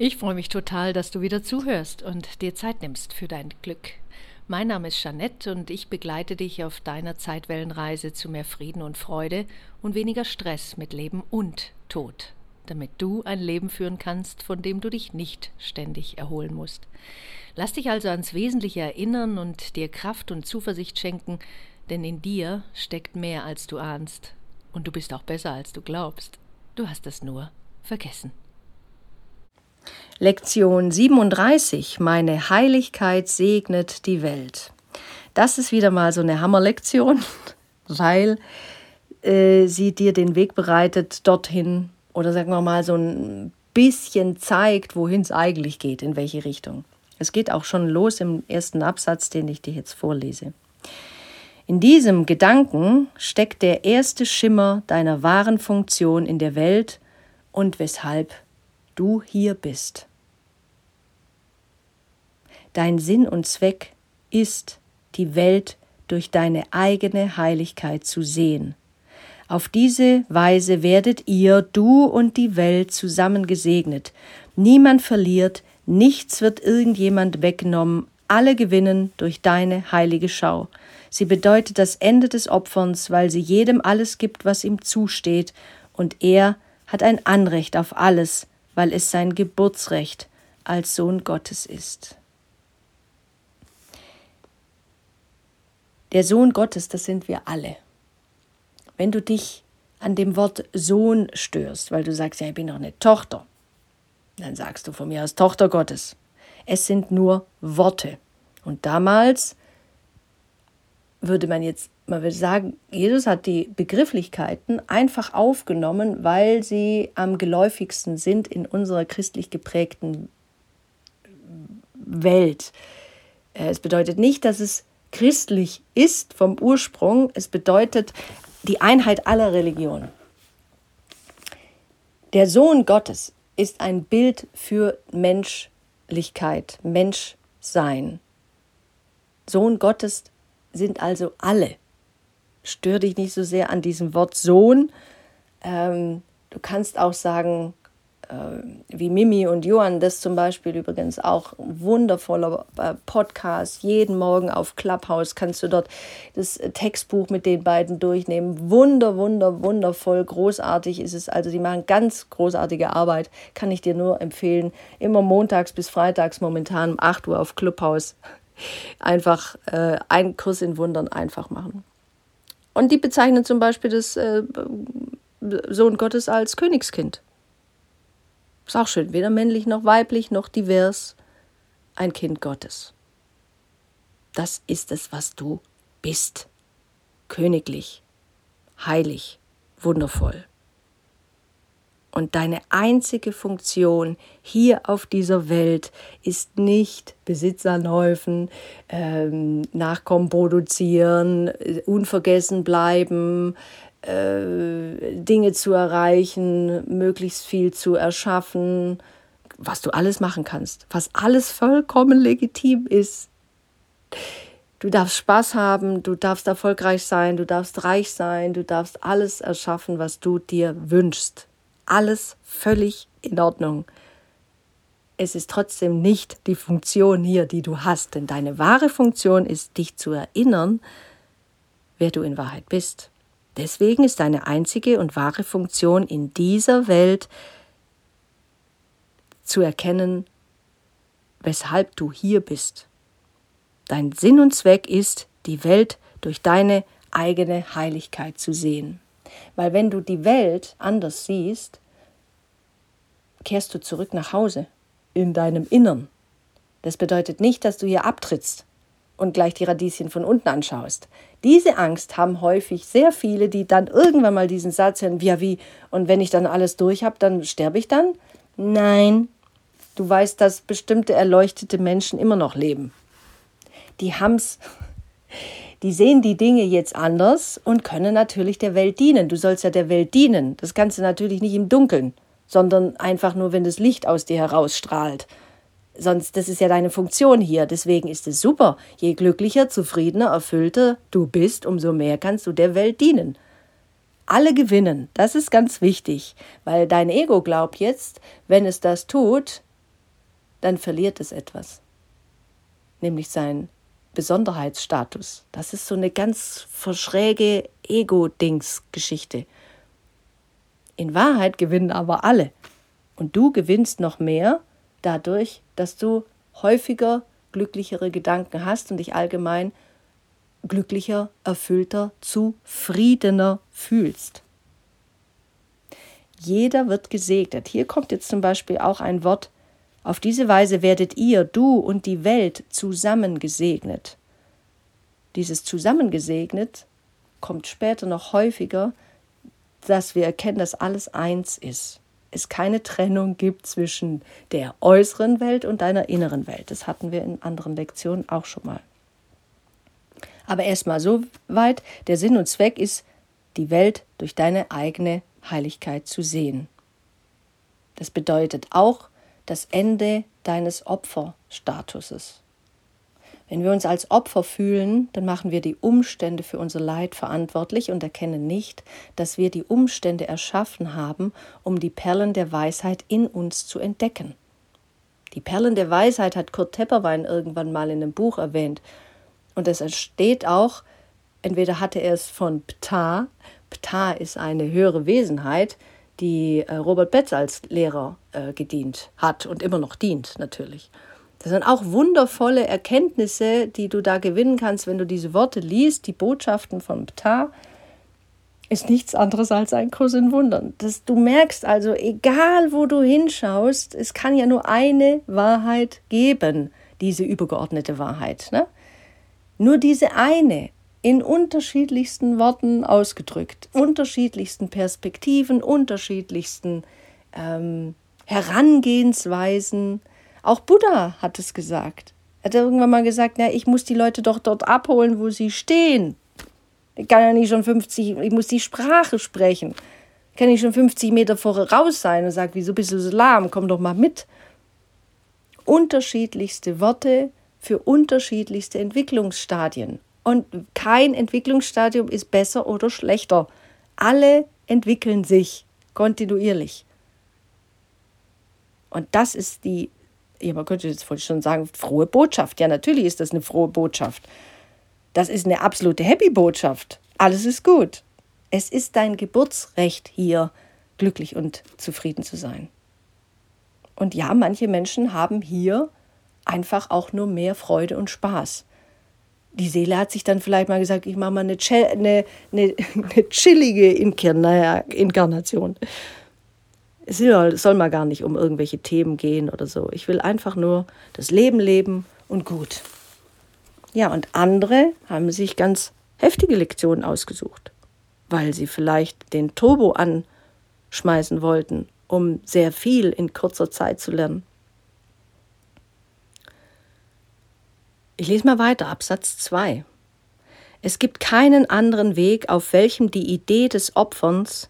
Ich freue mich total, dass du wieder zuhörst und dir Zeit nimmst für dein Glück. Mein Name ist Jeanette und ich begleite dich auf deiner Zeitwellenreise zu mehr Frieden und Freude und weniger Stress mit Leben und Tod, damit du ein Leben führen kannst, von dem du dich nicht ständig erholen musst. Lass dich also ans Wesentliche erinnern und dir Kraft und Zuversicht schenken, denn in dir steckt mehr als du ahnst. Und du bist auch besser als du glaubst. Du hast es nur vergessen. Lektion 37 Meine Heiligkeit segnet die Welt. Das ist wieder mal so eine Hammerlektion, weil äh, sie dir den Weg bereitet dorthin oder sagen wir mal so ein bisschen zeigt, wohin es eigentlich geht, in welche Richtung. Es geht auch schon los im ersten Absatz, den ich dir jetzt vorlese. In diesem Gedanken steckt der erste Schimmer deiner wahren Funktion in der Welt und weshalb du hier bist. Dein Sinn und Zweck ist, die Welt durch deine eigene Heiligkeit zu sehen. Auf diese Weise werdet ihr, du und die Welt zusammen gesegnet. Niemand verliert, nichts wird irgendjemand weggenommen, alle gewinnen durch deine heilige Schau. Sie bedeutet das Ende des Opferns, weil sie jedem alles gibt, was ihm zusteht, und er hat ein Anrecht auf alles, weil es sein Geburtsrecht als Sohn Gottes ist. Der Sohn Gottes, das sind wir alle. Wenn du dich an dem Wort Sohn störst, weil du sagst, ja, ich bin doch eine Tochter, dann sagst du von mir als Tochter Gottes. Es sind nur Worte. Und damals würde man jetzt, man würde sagen, Jesus hat die Begrifflichkeiten einfach aufgenommen, weil sie am geläufigsten sind in unserer christlich geprägten Welt. Es bedeutet nicht, dass es christlich ist vom Ursprung. Es bedeutet die Einheit aller Religionen. Der Sohn Gottes ist ein Bild für Menschlichkeit, Menschsein. Sohn Gottes sind also alle. Stör dich nicht so sehr an diesem Wort Sohn. Ähm, du kannst auch sagen, äh, wie Mimi und Johann, das zum Beispiel übrigens auch ein wundervoller äh, Podcast. Jeden Morgen auf Clubhouse kannst du dort das Textbuch mit den beiden durchnehmen. Wunder, wunder, wundervoll, großartig ist es. Also, die machen ganz großartige Arbeit. Kann ich dir nur empfehlen. Immer montags bis freitags momentan um 8 Uhr auf Clubhouse. Einfach äh, einen Kurs in Wundern einfach machen. Und die bezeichnen zum Beispiel das äh, Sohn Gottes als Königskind. Ist auch schön, weder männlich noch weiblich noch divers, ein Kind Gottes. Das ist es, was du bist. Königlich, heilig, wundervoll. Und deine einzige Funktion hier auf dieser Welt ist nicht Besitz anhäufen, ähm, Nachkommen produzieren, unvergessen bleiben, äh, Dinge zu erreichen, möglichst viel zu erschaffen, was du alles machen kannst, was alles vollkommen legitim ist. Du darfst Spaß haben, du darfst erfolgreich sein, du darfst reich sein, du darfst alles erschaffen, was du dir wünschst. Alles völlig in Ordnung. Es ist trotzdem nicht die Funktion hier, die du hast, denn deine wahre Funktion ist, dich zu erinnern, wer du in Wahrheit bist. Deswegen ist deine einzige und wahre Funktion in dieser Welt zu erkennen, weshalb du hier bist. Dein Sinn und Zweck ist, die Welt durch deine eigene Heiligkeit zu sehen. Weil wenn du die Welt anders siehst, kehrst du zurück nach Hause, in deinem Innern. Das bedeutet nicht, dass du hier abtrittst und gleich die Radieschen von unten anschaust. Diese Angst haben häufig sehr viele, die dann irgendwann mal diesen Satz hören, ja wie, und wenn ich dann alles durch habe, dann sterbe ich dann? Nein, du weißt, dass bestimmte erleuchtete Menschen immer noch leben. Die haben's, die sehen die Dinge jetzt anders und können natürlich der Welt dienen. Du sollst ja der Welt dienen. Das Ganze natürlich nicht im Dunkeln, sondern einfach nur, wenn das Licht aus dir herausstrahlt. Sonst, das ist ja deine Funktion hier. Deswegen ist es super. Je glücklicher, zufriedener, erfüllter du bist, umso mehr kannst du der Welt dienen. Alle gewinnen. Das ist ganz wichtig, weil dein Ego glaubt jetzt, wenn es das tut, dann verliert es etwas, nämlich seinen Besonderheitsstatus. Das ist so eine ganz verschräge Ego-Dings-Geschichte. In Wahrheit gewinnen aber alle. Und du gewinnst noch mehr dadurch, dass du häufiger glücklichere Gedanken hast und dich allgemein glücklicher, erfüllter, zufriedener fühlst. Jeder wird gesegnet. Hier kommt jetzt zum Beispiel auch ein Wort, auf diese Weise werdet ihr, du und die Welt zusammen gesegnet. Dieses zusammengesegnet kommt später noch häufiger, dass wir erkennen, dass alles eins ist. Es keine Trennung gibt zwischen der äußeren Welt und deiner inneren Welt. Das hatten wir in anderen Lektionen auch schon mal. Aber erstmal so weit, der Sinn und Zweck ist, die Welt durch deine eigene Heiligkeit zu sehen. Das bedeutet auch das Ende deines Opferstatuses. Wenn wir uns als Opfer fühlen, dann machen wir die Umstände für unser Leid verantwortlich und erkennen nicht, dass wir die Umstände erschaffen haben, um die Perlen der Weisheit in uns zu entdecken. Die Perlen der Weisheit hat Kurt Tepperwein irgendwann mal in einem Buch erwähnt. Und es entsteht auch, entweder hatte er es von Ptah, Ptah ist eine höhere Wesenheit, die äh, Robert Betz als Lehrer äh, gedient hat und immer noch dient natürlich. Das sind auch wundervolle Erkenntnisse, die du da gewinnen kannst, wenn du diese Worte liest, die Botschaften von Ptah ist nichts anderes als ein Kurs in Wundern. Das, du merkst also, egal wo du hinschaust, es kann ja nur eine Wahrheit geben, diese übergeordnete Wahrheit. Ne? Nur diese eine in unterschiedlichsten Worten ausgedrückt, unterschiedlichsten Perspektiven, unterschiedlichsten ähm, Herangehensweisen. Auch Buddha hat es gesagt. Er hat irgendwann mal gesagt, ja, ich muss die Leute doch dort abholen, wo sie stehen. Ich kann ja nicht schon 50, ich muss die Sprache sprechen. Ich kann nicht schon 50 Meter vorher raus sein und sagen, wieso bist du so lahm, komm doch mal mit. Unterschiedlichste Worte für unterschiedlichste Entwicklungsstadien. Und kein Entwicklungsstadium ist besser oder schlechter. Alle entwickeln sich kontinuierlich. Und das ist die, ja, man könnte jetzt schon sagen, frohe Botschaft. Ja, natürlich ist das eine frohe Botschaft. Das ist eine absolute Happy-Botschaft. Alles ist gut. Es ist dein Geburtsrecht hier, glücklich und zufrieden zu sein. Und ja, manche Menschen haben hier einfach auch nur mehr Freude und Spaß die Seele hat sich dann vielleicht mal gesagt, ich mache mal eine, eine, eine, eine chillige Inkarnation. Es soll mal gar nicht um irgendwelche Themen gehen oder so. Ich will einfach nur das Leben leben und gut. Ja, und andere haben sich ganz heftige Lektionen ausgesucht, weil sie vielleicht den Turbo anschmeißen wollten, um sehr viel in kurzer Zeit zu lernen. Ich lese mal weiter, Absatz 2. Es gibt keinen anderen Weg, auf welchem die Idee des Opferns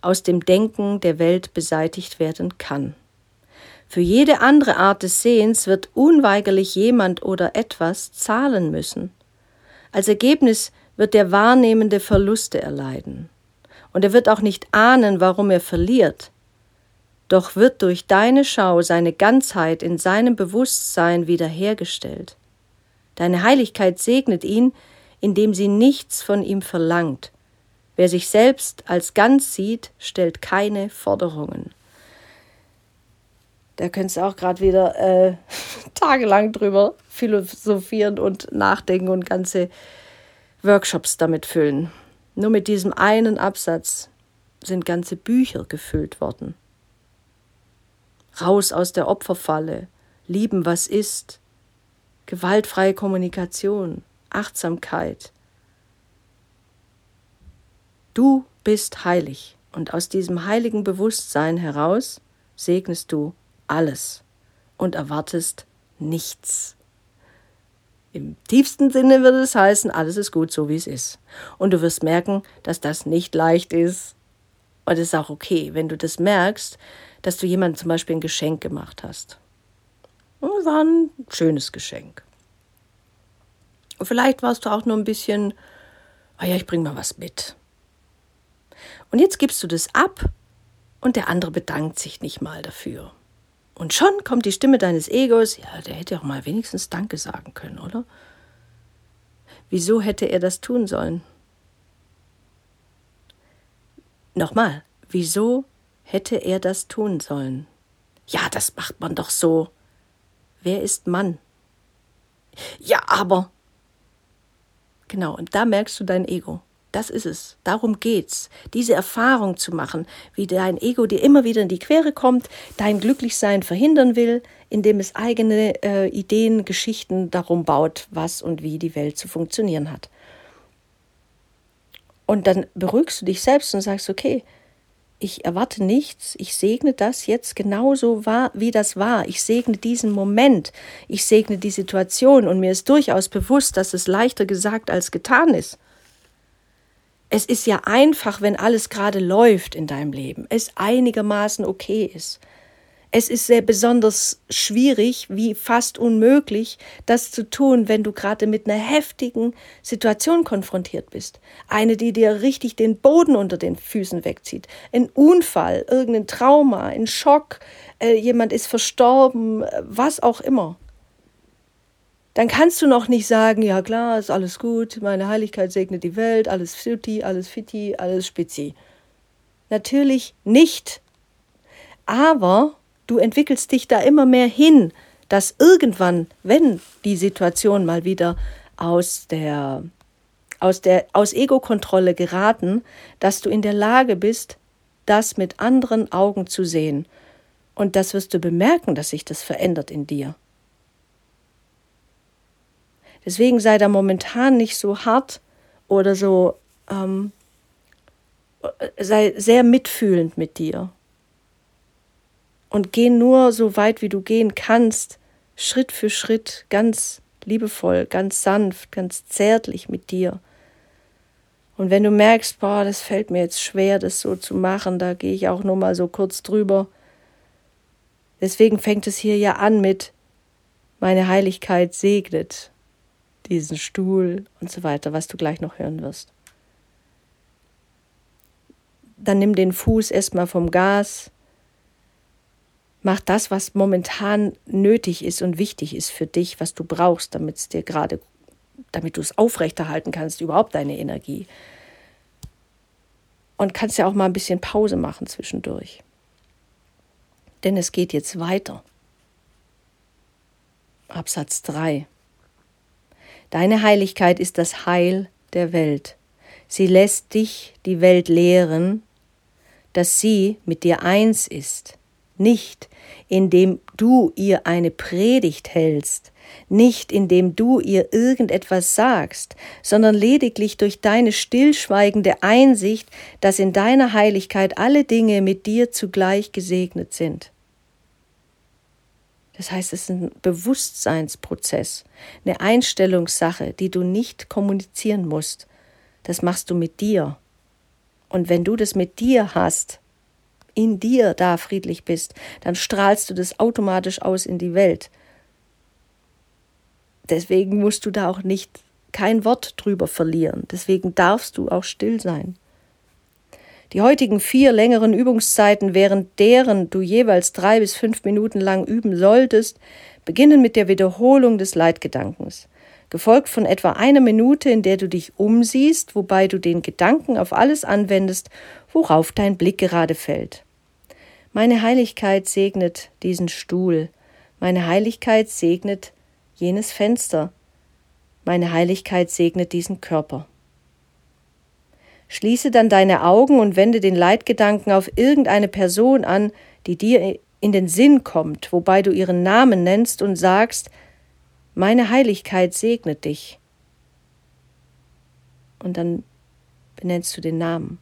aus dem Denken der Welt beseitigt werden kann. Für jede andere Art des Sehens wird unweigerlich jemand oder etwas zahlen müssen. Als Ergebnis wird der Wahrnehmende Verluste erleiden. Und er wird auch nicht ahnen, warum er verliert. Doch wird durch deine Schau seine Ganzheit in seinem Bewusstsein wiederhergestellt. Deine Heiligkeit segnet ihn, indem sie nichts von ihm verlangt. Wer sich selbst als ganz sieht, stellt keine Forderungen. Da könntest du auch gerade wieder äh, tagelang drüber philosophieren und nachdenken und ganze Workshops damit füllen. Nur mit diesem einen Absatz sind ganze Bücher gefüllt worden. Raus aus der Opferfalle, lieben, was ist, gewaltfreie Kommunikation, Achtsamkeit. Du bist heilig und aus diesem heiligen Bewusstsein heraus segnest du alles und erwartest nichts. Im tiefsten Sinne würde es heißen, alles ist gut so, wie es ist. Und du wirst merken, dass das nicht leicht ist. Und es ist auch okay, wenn du das merkst, dass du jemandem zum Beispiel ein Geschenk gemacht hast. War ein schönes Geschenk. Und vielleicht warst du auch nur ein bisschen, oh ja, ich bring mal was mit. Und jetzt gibst du das ab und der andere bedankt sich nicht mal dafür. Und schon kommt die Stimme deines Egos, ja, der hätte auch mal wenigstens Danke sagen können, oder? Wieso hätte er das tun sollen? Nochmal, wieso hätte er das tun sollen? Ja, das macht man doch so. Wer ist Mann? Ja, aber. Genau, und da merkst du dein Ego. Das ist es. Darum geht's. Diese Erfahrung zu machen, wie dein Ego dir immer wieder in die Quere kommt, dein Glücklichsein verhindern will, indem es eigene äh, Ideen, Geschichten darum baut, was und wie die Welt zu funktionieren hat. Und dann beruhigst du dich selbst und sagst, okay, ich erwarte nichts, ich segne das jetzt genauso wahr, wie das war. Ich segne diesen Moment, ich segne die Situation und mir ist durchaus bewusst, dass es leichter gesagt als getan ist. Es ist ja einfach, wenn alles gerade läuft in deinem Leben, es einigermaßen okay ist. Es ist sehr besonders schwierig, wie fast unmöglich, das zu tun, wenn du gerade mit einer heftigen Situation konfrontiert bist. Eine, die dir richtig den Boden unter den Füßen wegzieht. Ein Unfall, irgendein Trauma, ein Schock, äh, jemand ist verstorben, was auch immer. Dann kannst du noch nicht sagen, ja klar, ist alles gut, meine Heiligkeit segnet die Welt, alles Fitti, alles Fitti, alles Spitzi. Natürlich nicht. Aber Du entwickelst dich da immer mehr hin, dass irgendwann, wenn die Situation mal wieder aus der aus der aus Ego-Kontrolle geraten, dass du in der Lage bist, das mit anderen Augen zu sehen. Und das wirst du bemerken, dass sich das verändert in dir. Deswegen sei da momentan nicht so hart oder so, ähm, sei sehr mitfühlend mit dir und geh nur so weit, wie du gehen kannst, Schritt für Schritt, ganz liebevoll, ganz sanft, ganz zärtlich mit dir. Und wenn du merkst, boah, das fällt mir jetzt schwer, das so zu machen, da gehe ich auch nur mal so kurz drüber. Deswegen fängt es hier ja an mit meine Heiligkeit segnet diesen Stuhl und so weiter, was du gleich noch hören wirst. Dann nimm den Fuß erstmal vom Gas, Mach das, was momentan nötig ist und wichtig ist für dich, was du brauchst, damit es dir gerade, damit du es aufrechterhalten kannst, überhaupt deine Energie. Und kannst ja auch mal ein bisschen Pause machen zwischendurch. Denn es geht jetzt weiter. Absatz 3. Deine Heiligkeit ist das Heil der Welt. Sie lässt dich die Welt lehren, dass sie mit dir eins ist nicht indem du ihr eine Predigt hältst, nicht indem du ihr irgendetwas sagst, sondern lediglich durch deine stillschweigende Einsicht, dass in deiner Heiligkeit alle Dinge mit dir zugleich gesegnet sind. Das heißt, es ist ein Bewusstseinsprozess, eine Einstellungssache, die du nicht kommunizieren musst. Das machst du mit dir. Und wenn du das mit dir hast, in dir da friedlich bist, dann strahlst du das automatisch aus in die Welt. Deswegen musst du da auch nicht kein Wort drüber verlieren. Deswegen darfst du auch still sein. Die heutigen vier längeren Übungszeiten, während deren du jeweils drei bis fünf Minuten lang üben solltest, beginnen mit der Wiederholung des Leitgedankens, gefolgt von etwa einer Minute, in der du dich umsiehst, wobei du den Gedanken auf alles anwendest, worauf dein Blick gerade fällt. Meine Heiligkeit segnet diesen Stuhl, meine Heiligkeit segnet jenes Fenster, meine Heiligkeit segnet diesen Körper. Schließe dann deine Augen und wende den Leitgedanken auf irgendeine Person an, die dir in den Sinn kommt, wobei du ihren Namen nennst und sagst, meine Heiligkeit segnet dich. Und dann benennst du den Namen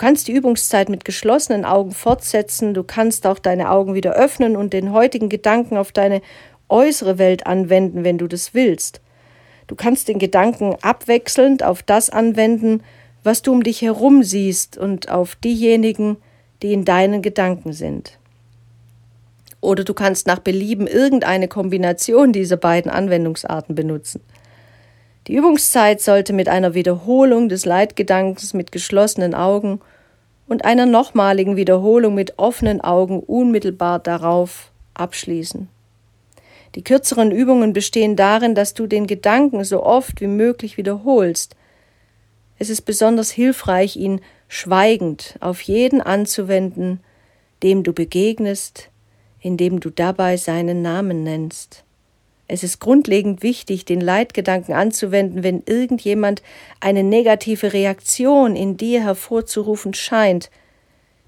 kannst die Übungszeit mit geschlossenen Augen fortsetzen, du kannst auch deine Augen wieder öffnen und den heutigen Gedanken auf deine äußere Welt anwenden, wenn du das willst. Du kannst den Gedanken abwechselnd auf das anwenden, was du um dich herum siehst und auf diejenigen, die in deinen Gedanken sind. Oder du kannst nach Belieben irgendeine Kombination dieser beiden Anwendungsarten benutzen. Die Übungszeit sollte mit einer Wiederholung des Leitgedankens mit geschlossenen Augen und einer nochmaligen Wiederholung mit offenen Augen unmittelbar darauf abschließen. Die kürzeren Übungen bestehen darin, dass du den Gedanken so oft wie möglich wiederholst. Es ist besonders hilfreich, ihn schweigend auf jeden anzuwenden, dem du begegnest, indem du dabei seinen Namen nennst. Es ist grundlegend wichtig, den Leitgedanken anzuwenden, wenn irgendjemand eine negative Reaktion in dir hervorzurufen scheint.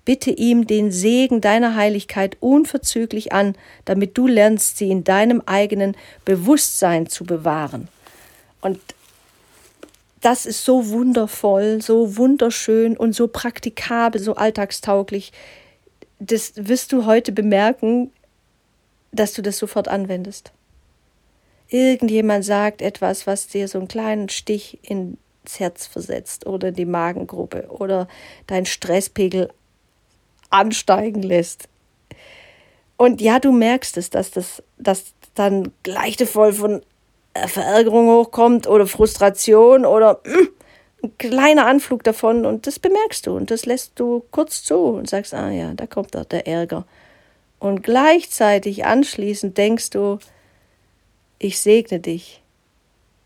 Bitte ihm den Segen deiner Heiligkeit unverzüglich an, damit du lernst, sie in deinem eigenen Bewusstsein zu bewahren. Und das ist so wundervoll, so wunderschön und so praktikabel, so alltagstauglich. Das wirst du heute bemerken, dass du das sofort anwendest irgendjemand sagt etwas, was dir so einen kleinen Stich ins Herz versetzt oder die Magengruppe oder dein Stresspegel ansteigen lässt. Und ja, du merkst es, dass das dass dann voll von Verärgerung hochkommt oder Frustration oder mm, ein kleiner Anflug davon und das bemerkst du und das lässt du kurz zu und sagst, ah ja, da kommt doch der Ärger. Und gleichzeitig anschließend denkst du, ich segne dich.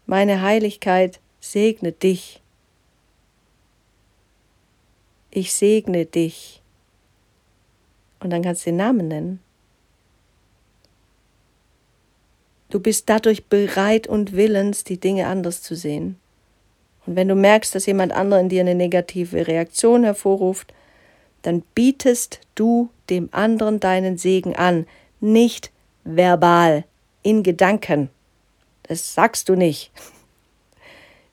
Meine Heiligkeit segne dich. Ich segne dich. Und dann kannst du den Namen nennen. Du bist dadurch bereit und willens, die Dinge anders zu sehen. Und wenn du merkst, dass jemand anderer in dir eine negative Reaktion hervorruft, dann bietest du dem anderen deinen Segen an, nicht verbal, in Gedanken. Das sagst du nicht.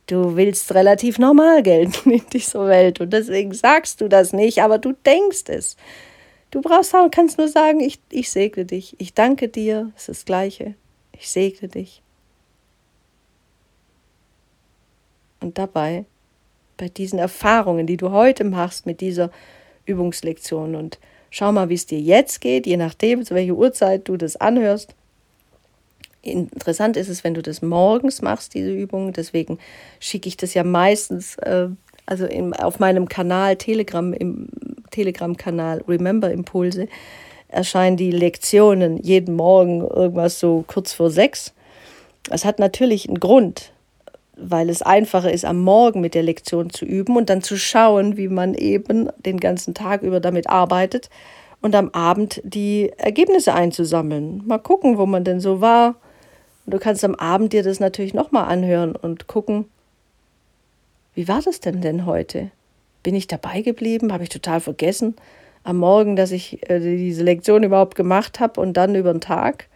Du willst relativ normal gelten in dieser Welt und deswegen sagst du das nicht, aber du denkst es. Du brauchst und kannst nur sagen, ich, ich segne dich, ich danke dir, es ist das Gleiche, ich segne dich. Und dabei, bei diesen Erfahrungen, die du heute machst mit dieser Übungslektion und schau mal, wie es dir jetzt geht, je nachdem, zu welcher Uhrzeit du das anhörst, Interessant ist es, wenn du das morgens machst, diese Übung. Deswegen schicke ich das ja meistens, äh, also im, auf meinem Kanal Telegram, im Telegram-Kanal Remember Impulse, erscheinen die Lektionen jeden Morgen irgendwas so kurz vor sechs. Das hat natürlich einen Grund, weil es einfacher ist, am Morgen mit der Lektion zu üben und dann zu schauen, wie man eben den ganzen Tag über damit arbeitet und am Abend die Ergebnisse einzusammeln. Mal gucken, wo man denn so war, und du kannst am Abend dir das natürlich nochmal anhören und gucken, wie war das denn denn heute? Bin ich dabei geblieben? Habe ich total vergessen am Morgen, dass ich äh, diese Lektion überhaupt gemacht habe und dann über den Tag?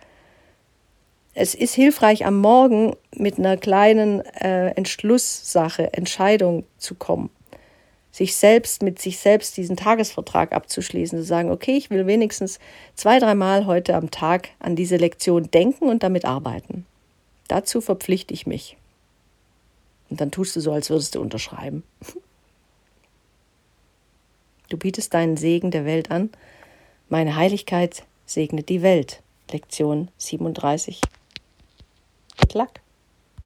Es ist hilfreich, am Morgen mit einer kleinen äh, Entschlusssache, Entscheidung zu kommen sich selbst mit sich selbst diesen Tagesvertrag abzuschließen, zu sagen, okay, ich will wenigstens zwei, dreimal heute am Tag an diese Lektion denken und damit arbeiten. Dazu verpflichte ich mich. Und dann tust du so, als würdest du unterschreiben. Du bietest deinen Segen der Welt an. Meine Heiligkeit segnet die Welt. Lektion 37. Klack.